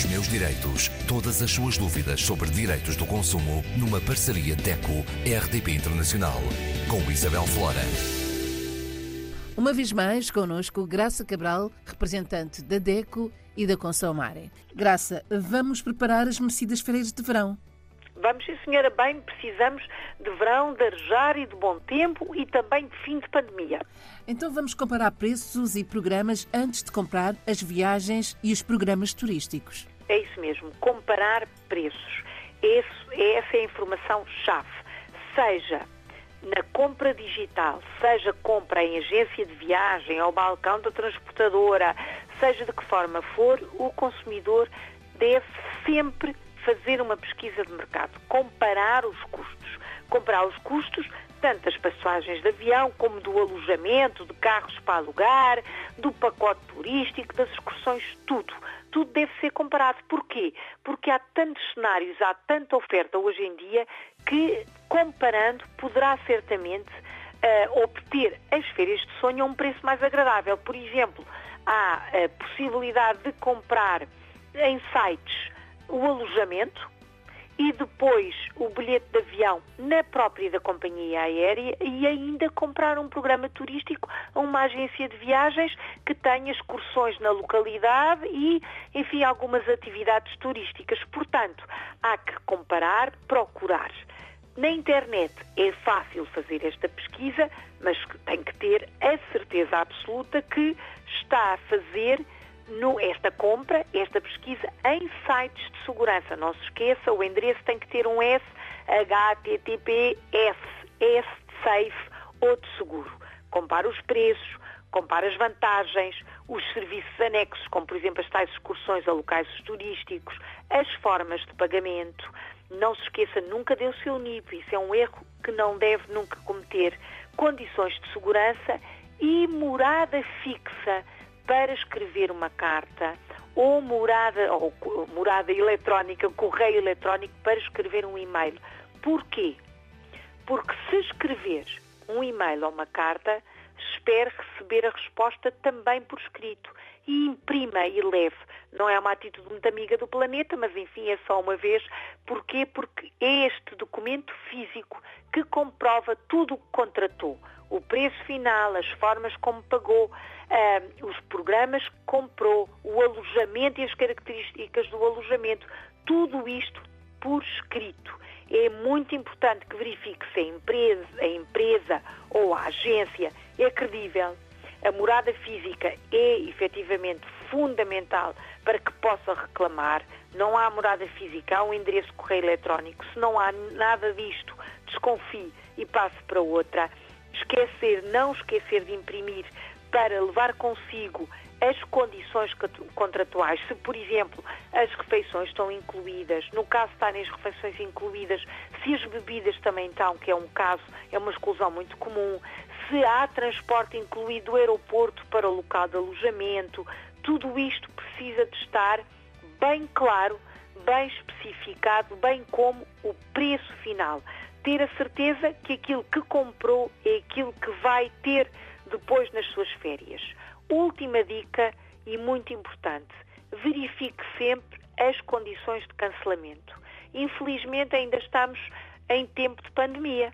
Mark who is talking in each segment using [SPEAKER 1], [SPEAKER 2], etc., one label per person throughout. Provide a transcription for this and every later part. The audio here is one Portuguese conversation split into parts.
[SPEAKER 1] Os meus direitos. Todas as suas dúvidas sobre direitos do consumo numa parceria DECO-RDP Internacional. Com Isabel Flora.
[SPEAKER 2] Uma vez mais, connosco Graça Cabral, representante da DECO e da Consomare. Graça, vamos preparar as merecidas feiras de verão.
[SPEAKER 3] Vamos, sim, senhora, bem, precisamos de verão, de arejar e de bom tempo e também de fim de pandemia.
[SPEAKER 2] Então vamos comparar preços e programas antes de comprar as viagens e os programas turísticos.
[SPEAKER 3] É isso mesmo, comparar preços. Esse, essa é a informação-chave. Seja na compra digital, seja compra em agência de viagem, ao balcão da transportadora, seja de que forma for, o consumidor deve sempre fazer uma pesquisa de mercado, comparar os custos. Comparar os custos tanto das passagens de avião como do alojamento, de carros para alugar, do pacote turístico, das excursões, tudo. Tudo deve ser comparado. Porquê? Porque há tantos cenários, há tanta oferta hoje em dia que, comparando, poderá certamente uh, obter as férias de sonho a um preço mais agradável. Por exemplo, há a possibilidade de comprar em sites o alojamento e depois o bilhete de avião na própria da companhia aérea e ainda comprar um programa turístico a uma agência de viagens que tenha excursões na localidade e, enfim, algumas atividades turísticas. Portanto, há que comparar, procurar. Na internet é fácil fazer esta pesquisa, mas tem que ter a certeza absoluta que está a fazer no, esta compra, esta pesquisa em sites de segurança. Não se esqueça, o endereço tem que ter um S, HTTPS, S de safe ou de seguro. Compara os preços, compara as vantagens, os serviços anexos, como por exemplo as tais excursões a locais turísticos, as formas de pagamento. Não se esqueça nunca deu o seu NIP, isso é um erro que não deve nunca cometer. Condições de segurança e morada fixa para escrever uma carta ou morada, ou morada eletrónica, correio eletrónico para escrever um e-mail. Porquê? Porque se escrever um e-mail ou uma carta, espere receber a resposta também por escrito e imprima e leve. Não é uma atitude muito amiga do planeta, mas enfim, é só uma vez. Porquê? Porque é este documento físico que comprova tudo o que contratou. O preço final, as formas como pagou, uh, os programas que comprou, o alojamento e as características do alojamento. Tudo isto por escrito. É muito importante que verifique se a empresa, a empresa ou a agência é credível, a morada física é efetivamente fundamental para que possa reclamar. Não há morada física, há um endereço de correio eletrónico. Se não há nada disto, desconfie e passe para outra. Esquecer, não esquecer de imprimir para levar consigo as condições contratuais, se, por exemplo, as refeições estão incluídas, no caso estarem as refeições incluídas, se as bebidas também estão, que é um caso, é uma exclusão muito comum, se há transporte incluído do aeroporto para o local de alojamento, tudo isto precisa de estar bem claro, bem especificado, bem como o preço final. Ter a certeza que aquilo que comprou é aquilo que vai ter depois nas suas férias. Última dica e muito importante: verifique sempre as condições de cancelamento. Infelizmente ainda estamos em tempo de pandemia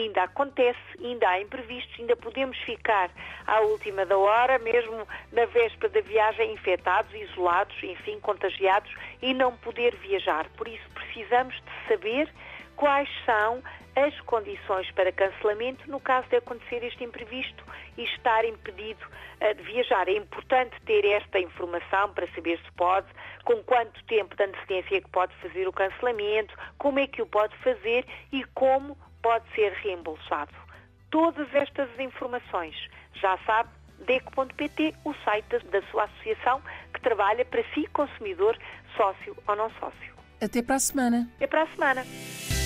[SPEAKER 3] ainda acontece, ainda há imprevistos, ainda podemos ficar à última da hora, mesmo na véspera da viagem, infectados, isolados, enfim, contagiados e não poder viajar. Por isso precisamos de saber quais são as condições para cancelamento no caso de acontecer este imprevisto e estar impedido uh, de viajar. É importante ter esta informação para saber se pode, com quanto tempo de antecedência é que pode fazer o cancelamento, como é que o pode fazer e como pode ser reembolsado. Todas estas informações, já sabe, DECO.pt, o site da sua associação que trabalha para si, consumidor, sócio ou não sócio.
[SPEAKER 2] Até para a semana.
[SPEAKER 3] Até para a semana.